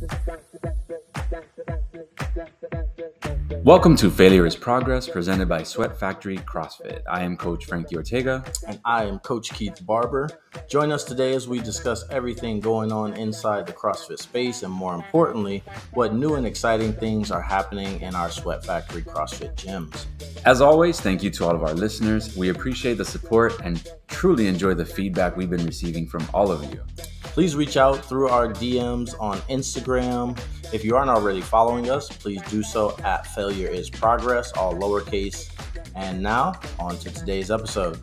back to back. Welcome to Failure is Progress, presented by Sweat Factory CrossFit. I am Coach Frankie Ortega. And I am Coach Keith Barber. Join us today as we discuss everything going on inside the CrossFit space and, more importantly, what new and exciting things are happening in our Sweat Factory CrossFit gyms. As always, thank you to all of our listeners. We appreciate the support and truly enjoy the feedback we've been receiving from all of you. Please reach out through our DMs on Instagram. If you aren't already following us, please do so at Failure is Progress, all lowercase. And now, on to today's episode.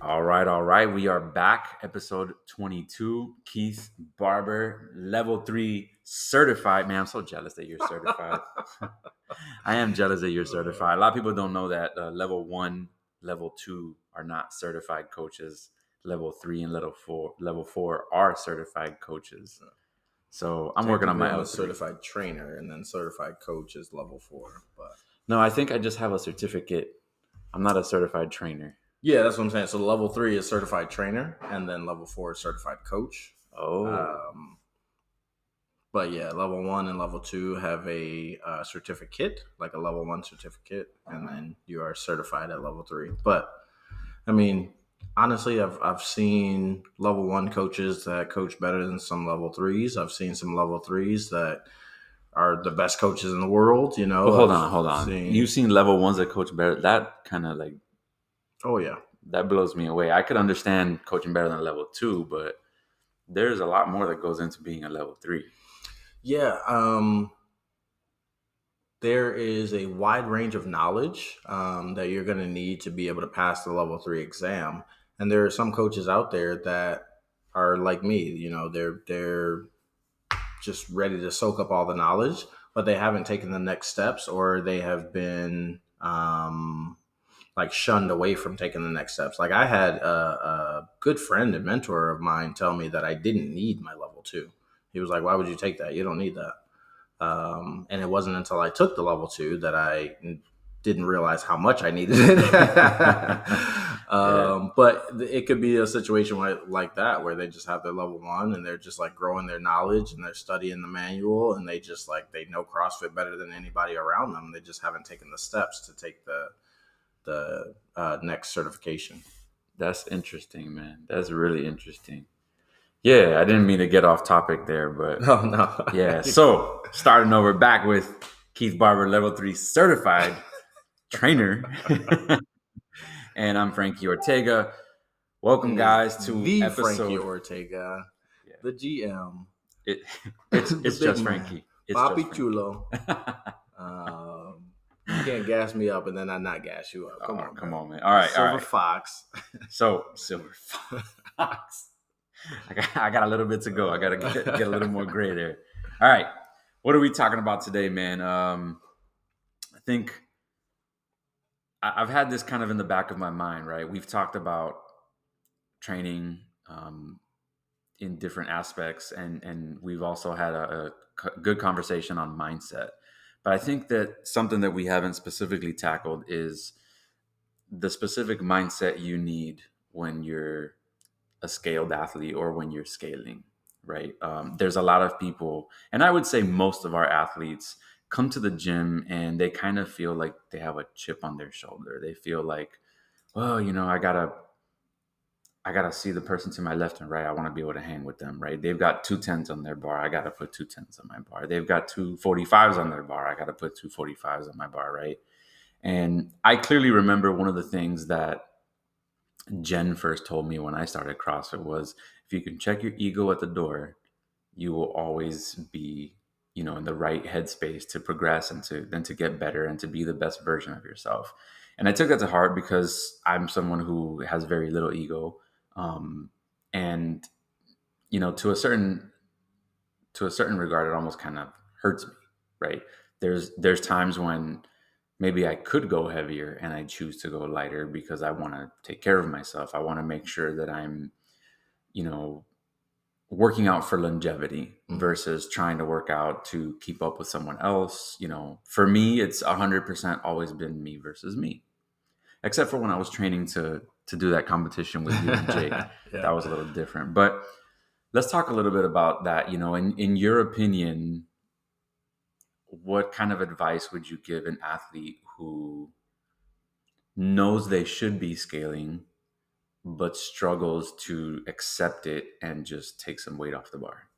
All right, all right. We are back, episode 22. Keith Barber, level three certified. Man, I'm so jealous that you're certified. I am jealous that you're certified. A lot of people don't know that uh, level one, level two are not certified coaches level three and level four level four are certified coaches. So I'm working on my own certified trainer and then certified coach is level four. But no, I think I just have a certificate. I'm not a certified trainer. Yeah, that's what I'm saying. So level three is certified trainer, and then level four is certified coach. Oh. Um, but yeah, level one and level two have a uh, certificate, like a level one certificate, and then you are certified at level three. But I mean, honestly, I've I've seen level one coaches that coach better than some level threes. I've seen some level threes that are the best coaches in the world. You know. Well, hold on, hold on. Seen, You've seen level ones that coach better. That kind of like. Oh yeah. That blows me away. I could understand coaching better than level two, but there's a lot more that goes into being a level three. Yeah. Um, there is a wide range of knowledge um, that you're going to need to be able to pass the level three exam. And there are some coaches out there that are like me you know they're they're just ready to soak up all the knowledge but they haven't taken the next steps or they have been um like shunned away from taking the next steps. Like i had a, a good friend and mentor of mine tell me that i didn't need my level two. He was like why would you take that? You don't need that um, and it wasn't until i took the level two that i didn't realize how much I needed it. um, yeah. But it could be a situation like, like that where they just have their level one and they're just like growing their knowledge and they're studying the manual and they just like they know CrossFit better than anybody around them. They just haven't taken the steps to take the the uh, next certification. That's interesting, man. That's really interesting. Yeah, I didn't mean to get off topic there, but oh no, yeah. So starting over back with Keith Barber, level three certified trainer. and I'm Frankie Ortega. Welcome, guys, to the episode. Frankie Ortega, yeah. the GM. It, it's it's just Frankie. It's Papi just Chulo. um, you can't gas me up and then I not gas you up. Come oh, on, come on, man. All right, Silver all right. Fox. so Silver Fox. I got, I got a little bit to go. I got to get, get a little more gray there. All right, what are we talking about today, man? Um, I think I've had this kind of in the back of my mind, right? We've talked about training um, in different aspects, and and we've also had a, a, good conversation on mindset. But I think that something that we haven't specifically tackled is the specific mindset you need when you're a scaled athlete or when you're scaling, right? Um, there's a lot of people, and I would say most of our athletes come to the gym and they kind of feel like they have a chip on their shoulder. They feel like, well, you know, I gotta, I gotta see the person to my left and right. I want to be able to hang with them, right? They've got two tens on their bar. I gotta put two tens on my bar. They've got two 45s on their bar. I gotta put two 45s on my bar, right? And I clearly remember one of the things that Jen first told me when I started CrossFit was if you can check your ego at the door, you will always be you know in the right headspace to progress and to then to get better and to be the best version of yourself. And i took that to heart because i'm someone who has very little ego um, and you know to a certain to a certain regard it almost kind of hurts me right? There's there's times when maybe i could go heavier and i choose to go lighter because i want to take care of myself i want to make sure that i'm you know working out for longevity mm-hmm. versus trying to work out to keep up with someone else. You know, for me, it's a hundred percent always been me versus me, except for when I was training to to do that competition with you and Jake. yeah. That was a little different, but let's talk a little bit about that. You know, in in your opinion, what kind of advice would you give an athlete who knows they should be scaling but struggles to accept it and just take some weight off the bar?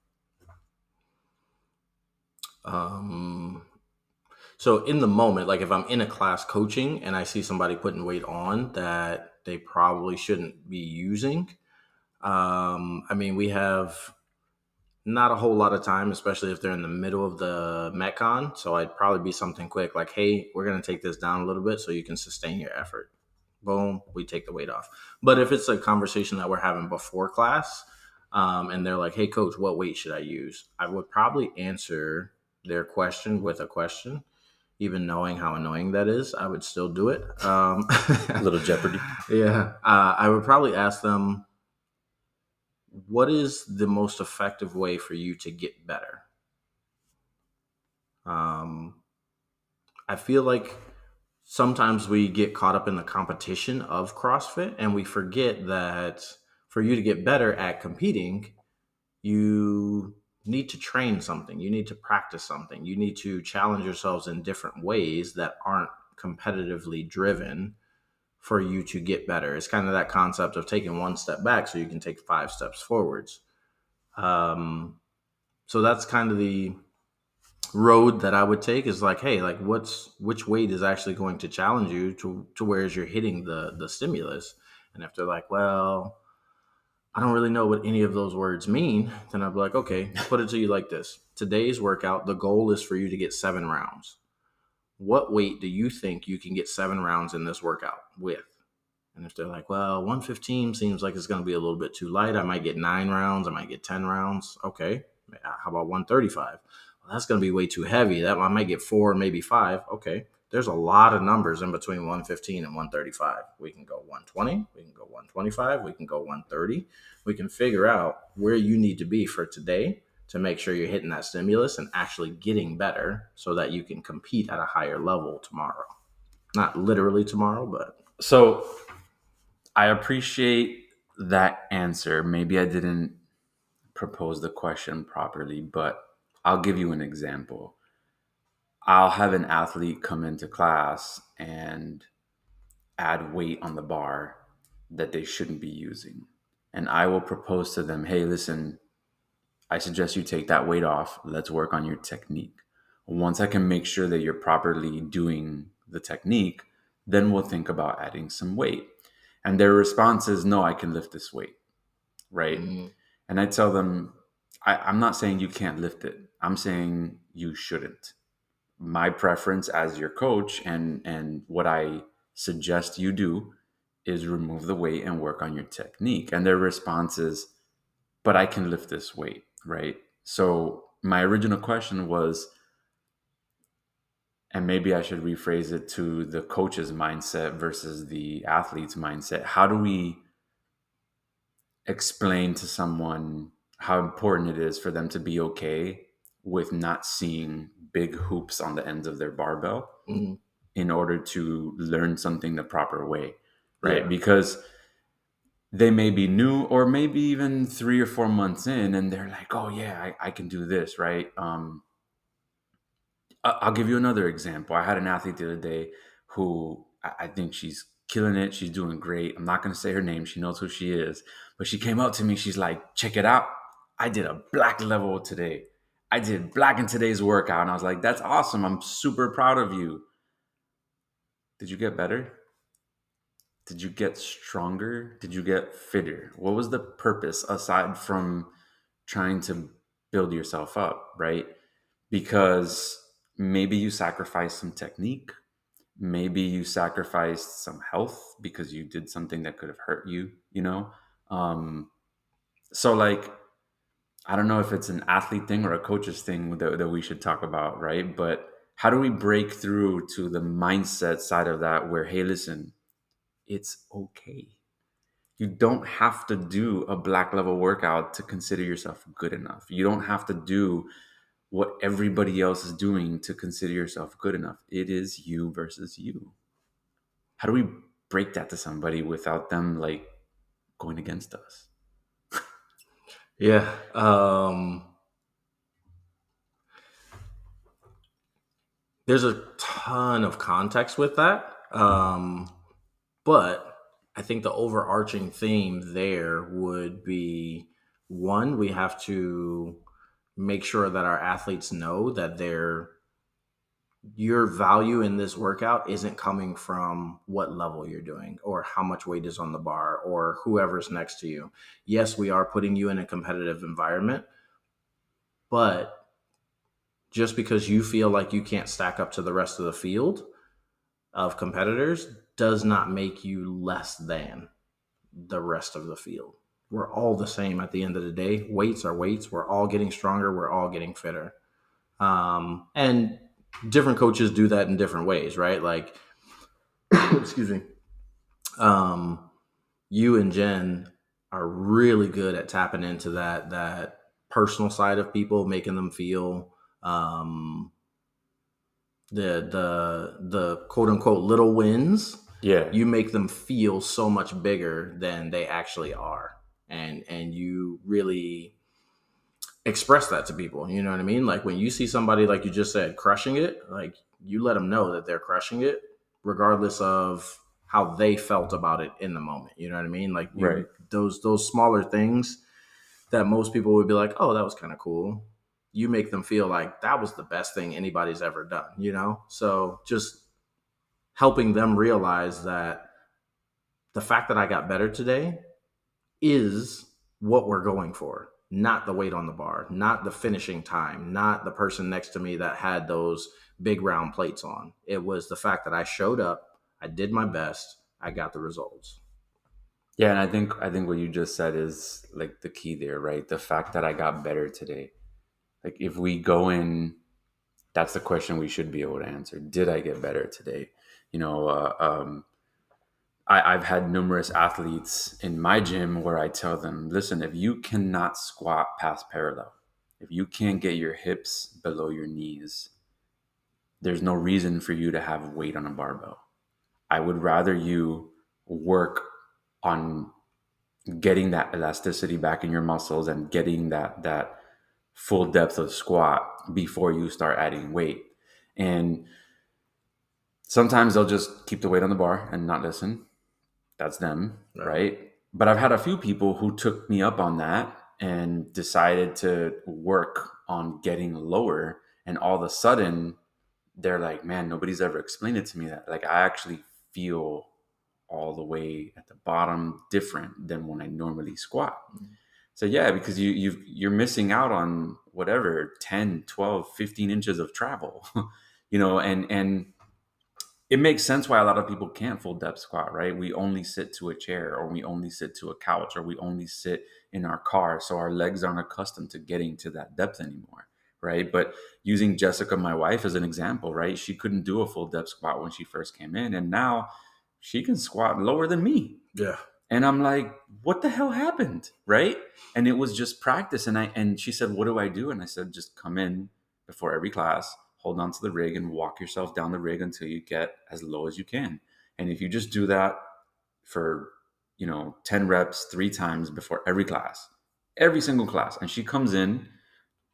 Um, so in the moment, like if I'm in a class coaching and I see somebody putting weight on that they probably shouldn't be using, um, I mean, we have not a whole lot of time, especially if they're in the middle of the Metcon. So I'd probably be something quick, like, "Hey, we're gonna take this down a little bit so you can sustain your effort." Boom, we take the weight off. But if it's a conversation that we're having before class, um, and they're like, "Hey, coach, what weight should I use?" I would probably answer their question with a question. Even knowing how annoying that is, I would still do it. Um, a little jeopardy. Yeah, uh, I would probably ask them what is the most effective way for you to get better? Um, I feel like sometimes we get caught up in the competition of CrossFit and we forget that for you to get better at competing, you need to train something, you need to practice something, you need to challenge yourselves in different ways that aren't competitively driven for you to get better. It's kind of that concept of taking one step back so you can take five steps forwards. Um, so that's kind of the road that I would take is like, hey, like what's which weight is actually going to challenge you to to whereas you're hitting the the stimulus. And if they're like, well, I don't really know what any of those words mean, then I'd be like, okay, put it to you like this. Today's workout, the goal is for you to get seven rounds what weight do you think you can get seven rounds in this workout with? And if they're like, well, 115 seems like it's going to be a little bit too light, I might get nine rounds, I might get 10 rounds. Okay. How about 135? Well, that's going to be way too heavy. That I might get four, maybe five. Okay. There's a lot of numbers in between 115 and 135. We can go 120, we can go 125, we can go 130. We can figure out where you need to be for today to make sure you're hitting that stimulus and actually getting better so that you can compete at a higher level tomorrow. Not literally tomorrow, but. So I appreciate that answer. Maybe I didn't propose the question properly, but I'll give you an example. I'll have an athlete come into class and add weight on the bar that they shouldn't be using. And I will propose to them, hey, listen, I suggest you take that weight off. Let's work on your technique. Once I can make sure that you're properly doing the technique, then we'll think about adding some weight. And their response is, no, I can lift this weight. Right. Mm-hmm. And I tell them, I, I'm not saying you can't lift it. I'm saying you shouldn't. My preference as your coach and and what I suggest you do is remove the weight and work on your technique. And their response is, but I can lift this weight right? So my original question was, and maybe I should rephrase it to the coach's mindset versus the athlete's mindset. How do we explain to someone how important it is for them to be okay with not seeing big hoops on the ends of their barbell mm-hmm. in order to learn something the proper way, right? Yeah. Because they may be new or maybe even three or four months in and they're like oh yeah i, I can do this right? Um, i'll give you another example. I had an athlete the other day who i think she's killing it. She's doing great. I'm not going to say her name. She knows who she is. But she came up to me. She's like check it out. I did a black level today. I did black in today's workout. And i was like that's awesome. I'm super proud of you. Did you get better did you get stronger? Did you get fitter? What was the purpose aside from trying to build yourself up, right? Because maybe you sacrificed some technique. Maybe you sacrificed some health because you did something that could have hurt you, you know? Um, so, like, I don't know if it's an athlete thing or a coach's thing that, that we should talk about, right? But how do we break through to the mindset side of that where, hey, listen, it's okay. You don't have to do a black level workout to consider yourself good enough. You don't have to do what everybody else is doing to consider yourself good enough. It is you versus you. How do we break that to somebody without them like going against us? Yeah. Um, there's a ton of context with that. Um, but I think the overarching theme there would be one, we have to make sure that our athletes know that their your value in this workout isn't coming from what level you're doing or how much weight is on the bar or whoever's next to you. Yes, we are putting you in a competitive environment, but just because you feel like you can't stack up to the rest of the field of competitors does not make you less than the rest of the field. We're all the same at the end of the day. Weights are weights. We're all getting stronger. We're all getting fitter. Um, and different coaches do that in different ways, right? Like, excuse me. Um, you and Jen are really good at tapping into that that personal side of people, making them feel um, the the the quote unquote little wins. Yeah, You make them feel so much bigger than they actually are, and and you really express that to people. You know what I mean? Like when you see somebody like you just said crushing it, like you let them know that they're crushing it, regardless of how they felt about it in the moment. You know what I mean? Like you- Right. those those smaller things that most people would be like, "Oh, that was kind of cool." You make them feel like that was the best thing anybody's ever done. You know, so just helping them realize that the fact that I got better today is what we're going for, not the weight on the bar, not the finishing time, not the person next to me that had those big round plates on. It was the fact that I showed up, I did my best, I got the results. Yeah, and I think I think what you just said is like the key there, right? The fact that I got better today. Like if we go in, that's the question we should be able to answer. Did I get better today? You know, uh, um, I, I've had numerous athletes in my gym where I tell them, listen, if you cannot squat past parallel, if you can't get your hips below your knees, there's no reason for you to have weight on a barbell. I would rather you work on getting that elasticity back in your muscles and getting that that full depth of squat before you start adding weight. And sometimes they'll just keep the weight on the bar and not listen. That's them, Right. right? But I've had a few people who took me up on that and decided to work on getting lower and all of a sudden they're like, "Man, nobody's ever explained it to me that like I actually feel all the way at the bottom different than when I normally squat. Mhm. So yeah, because you you you're missing out on whatever 10, 12, 15 inches of travel. you know, and and it makes sense why a lot of people can't full depth squat, right? We only sit to a chair or we only sit to a couch or we only sit in our car so our legs aren't accustomed to getting to that depth anymore, right? But using Jessica my wife as an example, right? She couldn't do a full depth squat when she first came in and now she can squat lower than me. Yeah. And I'm like, what the hell happened? Right. And it was just practice. And I and she said, What do I do? And I said, just come in before every class, hold on to the rig and walk yourself down the rig until you get as low as you can. And if you just do that for, you know, 10 reps three times before every class, every single class, and she comes in,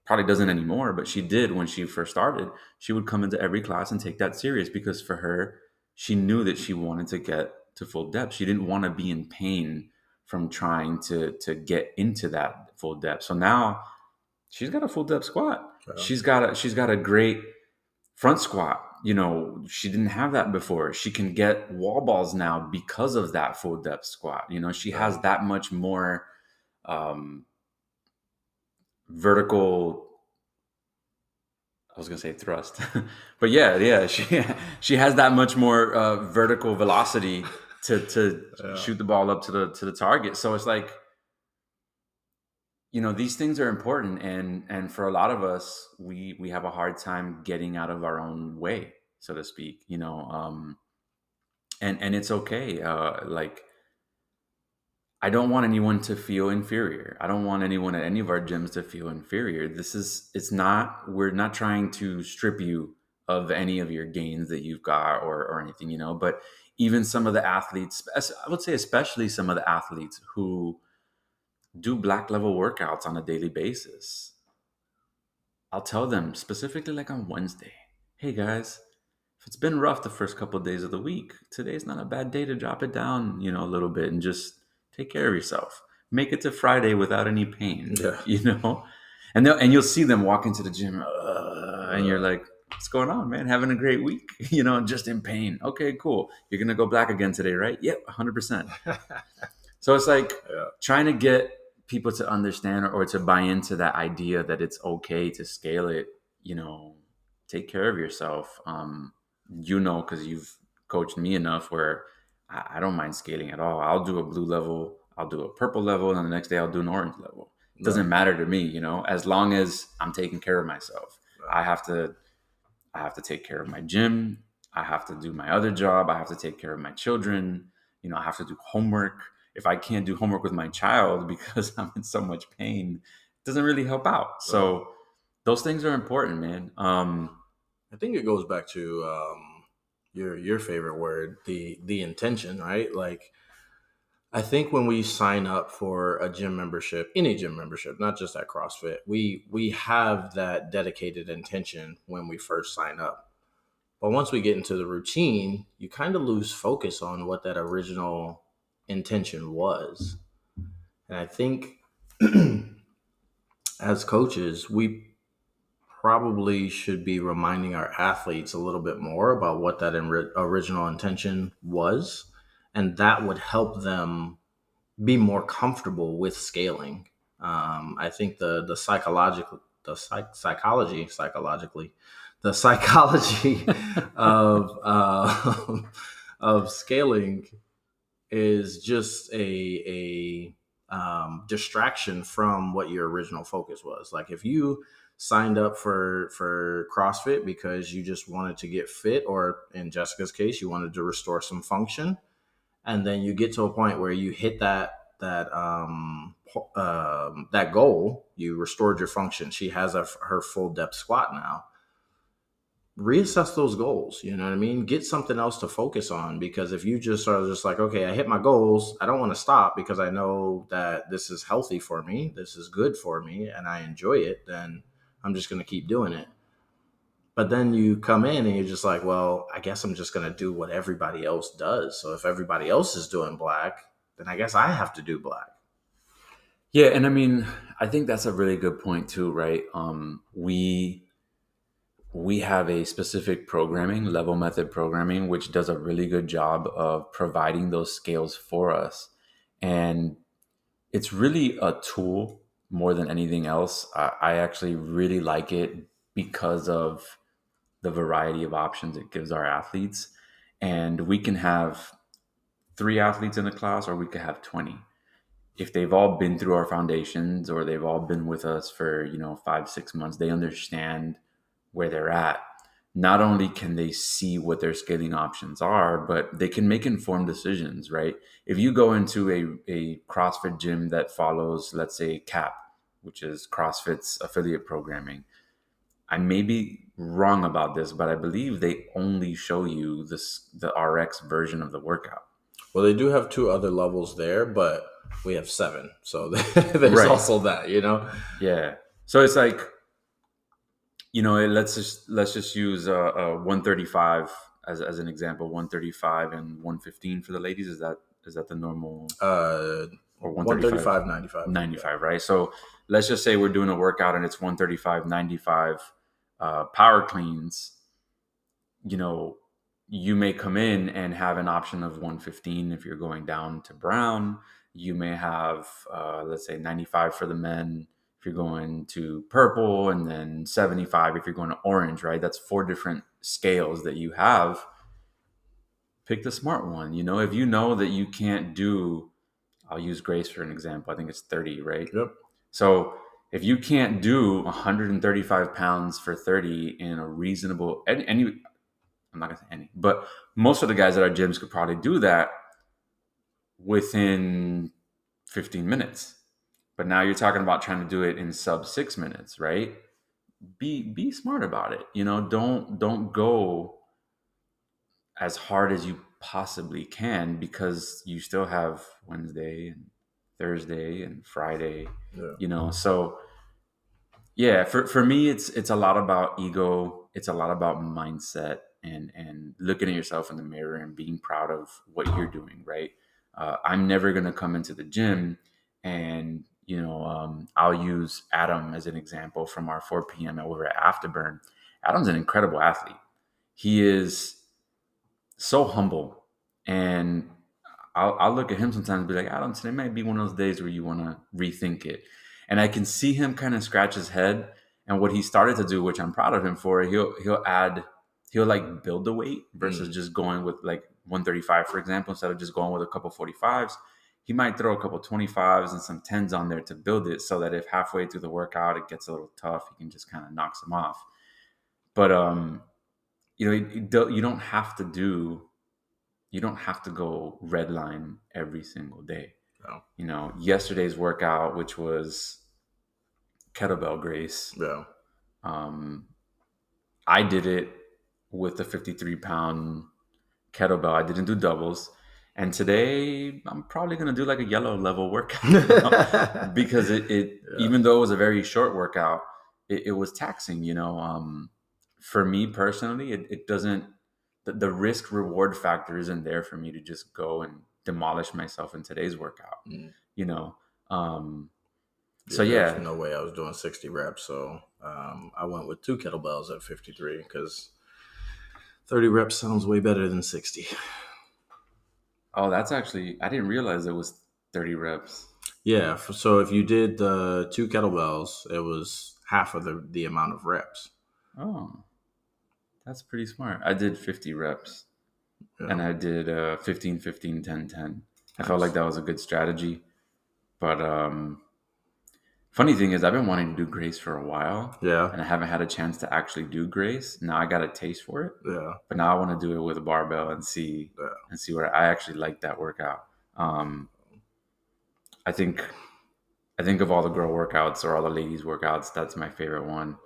probably doesn't anymore, but she did when she first started. She would come into every class and take that serious because for her, she knew that she wanted to get to full depth. She didn't want to be in pain from trying to to get into that full depth. So now she's got a full depth squat. She's got a she's got a great front squat. You know, she didn't have that before. She can get wall balls now because of that full depth squat. You know, she has that much more um vertical I was gonna say thrust, but yeah, yeah, she she has that much more uh, vertical velocity to to Yeah. shoot the ball up to the to the target. So it's like, you know, these things are important, and and for a lot of us, we we have a hard time getting out of our own way, so to speak. You know, um, and and it's okay. Uh, like I don't want anyone to feel inferior. I don't want anyone at any of our gyms to feel inferior. This is it's not we're not trying to strip you of any of your gains that you've got or or anything, you know, but even some of the athletes, I would say especially some of the athletes who do black level workouts on a daily basis. I'll tell them specifically like on Wednesday, hey guys, if it's been rough the first couple of days of the week, today's not a bad day to drop it down, you know, a little bit and just take care of yourself. Make it to Friday without any pain, Yeah. you know? And they'll, and you'll see them walk into the gym uh, and you're like, what's going on, man? Having a great week, you know, just in pain. Okay, cool. You're going to go black again today, right? Yep, 100%. So it's like Yeah. trying to get people to understand or, or to buy into that idea that it's okay to scale it. You know, take care of yourself. Um, you know, because you've coached me enough where I, I don't mind scaling at all. I'll do a blue level, I'll do a purple level, and the next day I'll do an orange level. It doesn't matter to me, you know, as long as I'm taking care of myself. I have to I have to take care of my gym. I have to do my other job. I have to take care of my children. You know, I have to do homework. If I can't do homework with my child because I'm in so much pain, it doesn't really help out. So those things are important, man. Um, I think it goes back to um, your your favorite word, the the intention, right? Like, I think when we sign up for a gym membership, any gym membership, not just at CrossFit, we we have that dedicated intention when we first sign up. But once we get into the routine, you kind of lose focus on what that original intention was. And I think as coaches, we probably should be reminding our athletes a little bit more about what that in- original intention was and that would help them be more comfortable with scaling um, i think the the psychological the psych- psychology psychologically the psychology of uh, of scaling is just a a um, distraction from what your original focus was like if you signed up for for CrossFit because you just wanted to get fit, or in Jessica's case, you wanted to restore some function, and then you get to a point where you hit that that um, um that goal, you restored your function. She has a, her full depth squat now. Reassess those goals. You know what I mean. Get something else to focus on because if you just are just like, okay, I hit my goals, I don't want to stop because I know that this is healthy for me, this is good for me, and I enjoy it. Then I'm just going to keep doing it. But then you come in and you're just like, well, I guess I'm just going to do what everybody else does. So if everybody else is doing black, then I guess I have to do black. Yeah, and I mean, I think that's a really good point too, right? Um, we we have a specific programming, level method programming, which does a really good job of providing those scales for us. And it's really a tool more than anything else. I, I actually really like it because of the variety of options it gives our athletes. And we can have three athletes in a class, or we could have 20. If they've all been through our foundations or they've all been with us for, you know, five, six months, they understand where they're at. Not only can they see what their scaling options are, but they can make informed decisions, right? If you go into a, a CrossFit gym that follows, let's say, CAP, which is CrossFit's affiliate programming, I may be wrong about this, but I believe they only show you this the RX version of the workout. Well, they do have two other levels there, but we have seven. So there's Right. also that, you know? Yeah. So it's like, you know, let's just let's just use uh, uh 135 as, as an example. 135 and 115 for the ladies. Is that is that the normal Uh, or 135, 95. 95, right? So let's just say we're doing a workout and it's 135, 95 uh, power cleans. You know, you may come in and have an option of 115 if you're going down to brown. You may have, uh, let's say, 95 for the men you're going to purple, and then 75 if you're going to orange, right? That's four different scales that you have. Pick the smart one. You know, if you know that you can't do I'll use Grace for an example. I think it's 30, right? Yep. So if you can't do 135 pounds for 30 in a reasonable, any, any I'm not gonna say any, but most of the guys at our gyms could probably do that within 15 minutes. But now you're talking about trying to do it in sub six minutes, right? Be be smart about it. You know, don't don't go as hard as you possibly can because you still have Wednesday and Thursday and Friday. Yeah. You know, so yeah, for for me, it's it's a lot about ego. It's a lot about mindset and and looking at yourself in the mirror and being proud of what you're doing. Right. Uh, I'm never gonna come into the gym and you know um, I'll use Adam as an example from our 4 p.m. over at Afterburn. Adam's an incredible athlete. He is so humble and I'll, I'll, look at him sometimes and be like, Adam, today might be one of those days where you want to rethink it. And I can see him kind of scratch his head. And what he started to do, which I'm proud of him for, he'll he'll add, he'll like build the weight versus mm. just going with like 135, for example, instead of just going with a couple 45s. He might throw a couple 25s and some 10s on there to build it so that if halfway through the workout it gets a little tough, he can just kind of knocks them off. But um, you know, you, you don't have to do you don't have to go red line every single day. No. You know, yesterday's workout, which was kettlebell grace. Yeah. Um, I did it with the 53 pound kettlebell. I didn't do doubles. And today I'm probably gonna do like a yellow level workout because it, it yeah. even though it was a very short workout, it, it was taxing. You know, um, for me personally, it, it doesn't the, the risk reward factor isn't there for me to just go and demolish myself in today's workout. Mm. You know, um, so yeah, no way I was doing 60 reps. So um, I went with two kettlebells at 53 because 30 reps sounds way better than 60. Oh, that's actually I didn't realize it was 30 reps. Yeah, so if you did the two kettlebells, it was half of the the amount of reps. Oh. That's pretty smart. I did 50 reps yeah. and I did uh, 15, 15, 10, 10. I felt like that was a good strategy. But um, funny thing is, I've been wanting to do grace for a while. Yeah. And I haven't had a chance to actually do grace. Now I got a taste for it. Yeah. But now I want to do it with a barbell and see yeah. and see where I actually like that workout. Um, I think I think of all the girl workouts or all the ladies workouts, that's my favorite one.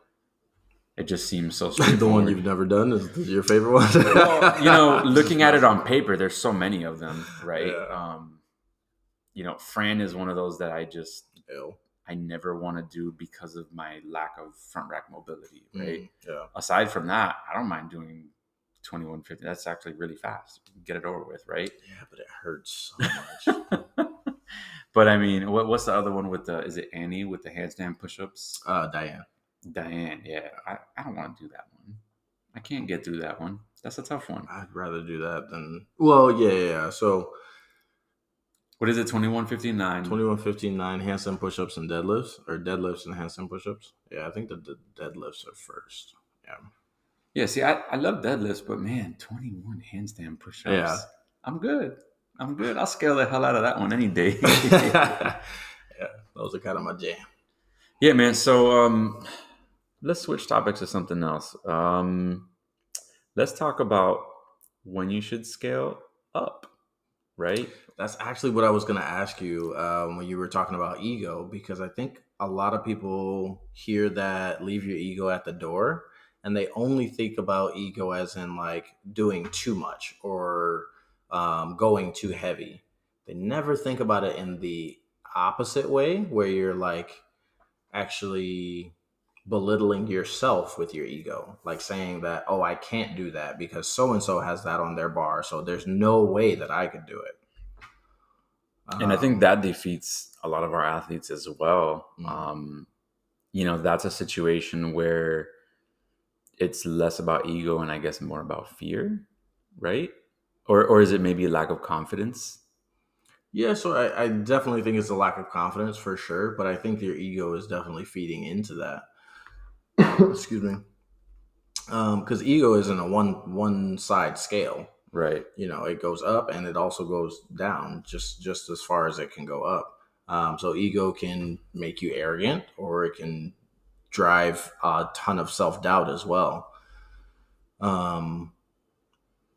It just seems so the one you've never done is your favorite one. well, you know, looking at it on paper, there's so many of them, right? Yeah. Um, you know, Fran is one of those that I just Ew. I never want to do because of my lack of front rack mobility, mm, right? Mm, yeah. Aside from that, I don't mind doing 2150. That's actually really fast. Get it over with, right? Yeah, but it hurts so much. but I mean, what, what's the other one with the? Is it Annie with the handstand push-ups? Uh, Diane. Diane, yeah, I, I don't want to do that one. I can't get through that one. That's a tough one. I'd rather do that than well, yeah. yeah. So what is it? Twenty one fifty nine. Twenty one fifty nine handstand push ups and deadlifts, or deadlifts and handstand push ups. Yeah, I think the, the deadlifts are first. Yeah. Yeah. See, I, I love deadlifts, but man, twenty one handstand push ups. Yeah. I'm good. I'm good. I'll scale the hell out of that one any day. yeah, those are kind of my jam. Yeah, man. So um let's switch topics to something else. Um, let's talk about when you should scale up, right? That's actually what I was going to ask you um, when you were talking about ego, because I think a lot of people hear that leave your ego at the door and they only think about ego as in like doing too much or um, going too heavy. They never think about it in the opposite way where you're like actually belittling yourself with your ego, like saying that, oh, I can't do that because so and so has that on their bar. So there's no way that I could do it. Um, and I think um, that defeats a lot of our athletes as well. Mm-hmm. Um, you know, that's a situation where it's less about ego and I guess more about fear, right? Or, or is it maybe a lack of confidence? Yeah, so I, I definitely think it's a lack of confidence for sure, but I think your ego is definitely feeding into that. excuse me. Because um, ego isn't a one one side scale. Right. You know it goes up and it also goes down just just as far as it can go up. Um, so ego can make you arrogant or it can drive a ton of self-doubt as well. Um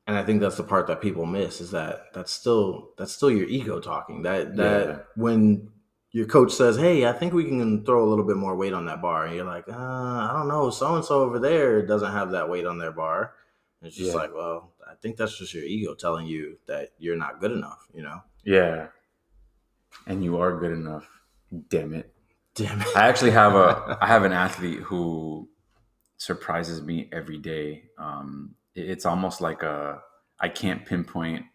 and i think that's the part that people miss is that that's still that's still your ego talking. That that yeah. when your coach says, "Hey, I think we can throw a little bit more weight on that bar," and you're like, uh, "I don't know, so and so over there doesn't have that weight on their bar." And it's just yeah. like, well, I think that's just your ego telling you that you're not good enough, you know? Yeah. and you are good enough. Damn it. Damn it. I actually have a I have an athlete who surprises me every day. Um, it- it's almost like a I can't pinpoint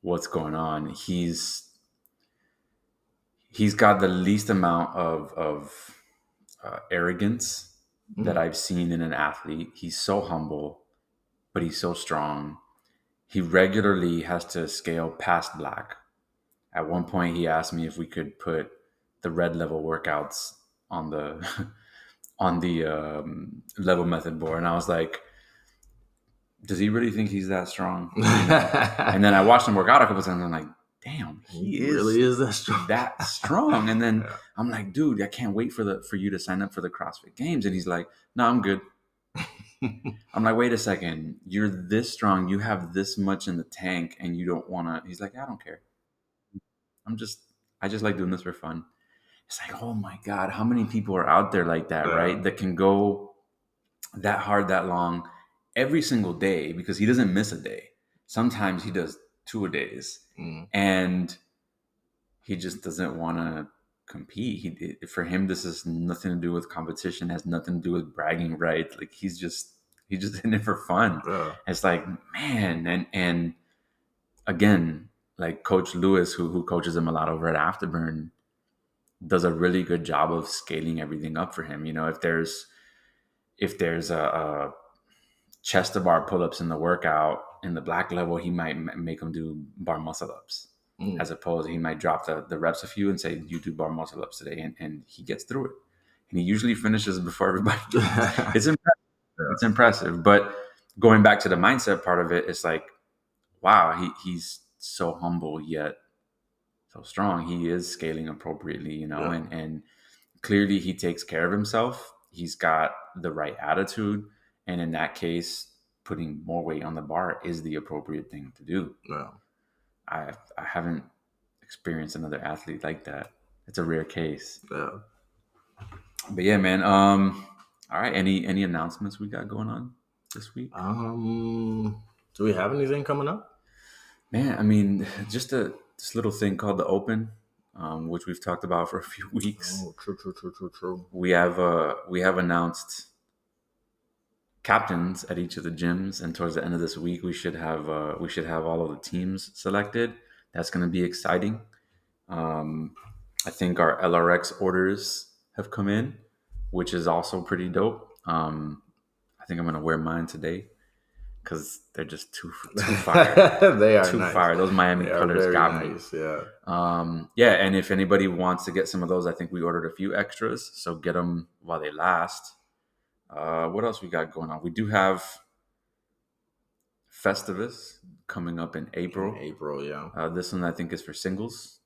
what's going on. He's he's got the least amount of of uh, arrogance that Mm. I've seen in an athlete. He's so humble, but he's so strong. He regularly has to scale past black. At one point, he asked me if we could put the red level workouts on the on the um, level method board, and I was like, "Does he really think he's that strong?" and then I watched him work out a couple times, and I'm like, "Damn, he is really is that strong. that strong." And then Yeah. I'm like, "Dude, I can't wait for the for you to sign up for the CrossFit Games." And he's like, "No, I'm good." I'm like, "Wait a second, you're this strong, you have this much in the tank, and you don't want to?" He's like, "I don't care. I'm just, I just like doing this for fun." It's like, oh my god, how many people are out there like that, Yeah. right? That can go that hard, that long, every single day because he doesn't miss a day. Sometimes he does two days Mm. and he just doesn't want to compete. He for him this is nothing to do with competition, has nothing to do with bragging right. Like he's just he's just in it for fun. Yeah. It's like man, and and again, like Coach Lewis, who who coaches him a lot over at Afterburn, does a really good job of scaling everything up for him. You know, if there's if there's a, a chest to bar pull ups in the workout in the black level, he might make him do bar muscle ups. Mm. as opposed he might drop the, the reps a few and say you do bar muscle ups today and, and he gets through it. And he usually finishes before everybody it's impressive. It's impressive. But going back to the mindset part of it it's like wow he, he's so humble yet so strong. He is scaling appropriately you know Yeah. and and clearly he takes care of himself. He's got the right attitude. And in that case putting more weight on the bar is the appropriate thing to do yeah. I I haven't experienced another athlete like that. It's a rare case. Yeah. But yeah, man. Um, all right. Any any announcements we got going on this week? Um, do we have anything coming up? Man, I mean, just a this little thing called the Open, um, which we've talked about for a few weeks. Oh, true, true, true, true, true. We have uh we have announced captains at each of the gyms, and towards the end of this week, we should have uh, we should have all of the teams selected. That's going to be exciting. Um, I think our LRX orders have come in, which is also pretty dope. Um, I think I'm going to wear mine today because they're just too too fire, they are too nice. fire. Those Miami They colors got me. Yeah. Um, yeah, and if anybody wants to get some of those, I think we ordered a few extras, so get them while they last. Uh, what else we got going on? We do have Festivus coming up in April. April. Yeah. Uh, this one I think is for singles,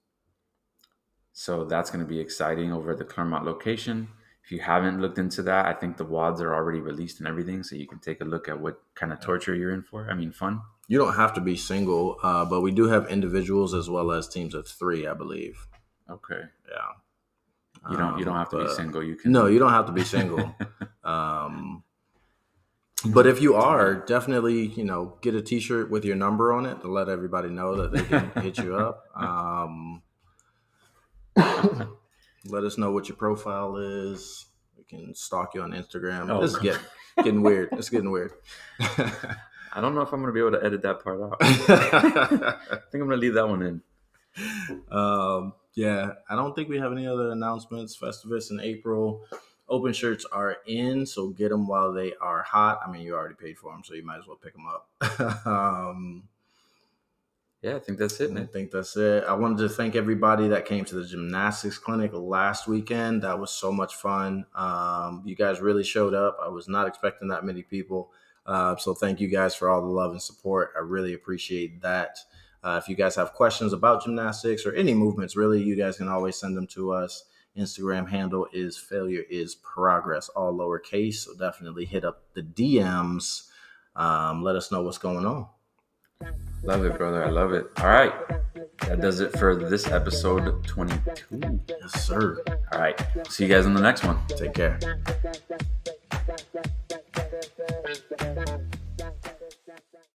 so that's going to be exciting over at the Claremont location. If you haven't looked into that, I think the WODs are already released and everything, so you can take a look at what kind of torture you're in for. I mean, fun. You don't have to be single, uh, but we do have individuals as well as teams of three, I believe. Okay, Yeah. You don't you don't Um, have to be single. You can No, you don't have to be single. um, but if you are, definitely, you know, get a T-shirt with your number on it to let everybody know that they can hit you up. Um, let us know what your profile is. We can stalk you on Instagram. Oh, this is getting weird. It's getting weird. I don't know if I'm going to be able to edit that part out. I think I'm going to leave that one in. Um, yeah, I don't think we have any other announcements. Festivus in April. Open shirts are in, so get them while they are hot. I mean, you already paid for them, so you might as well pick them up. um, Yeah, I think that's it, I think that's it. I wanted to thank everybody that came to the gymnastics clinic last weekend. That was so much fun. Um, you guys really showed up. I was not expecting that many people. Uh, so thank you guys for all the love and support. I really appreciate that. Uh, if you guys have questions about gymnastics or any movements, really, you guys can always send them to us. Instagram handle is failure is progress, all lowercase. So definitely hit up the DMs. Um, let us know what's going on. Love it, brother. I love it. All right. That does it for this episode 22. Yes, sir. All right. See you guys in the next one. Take care.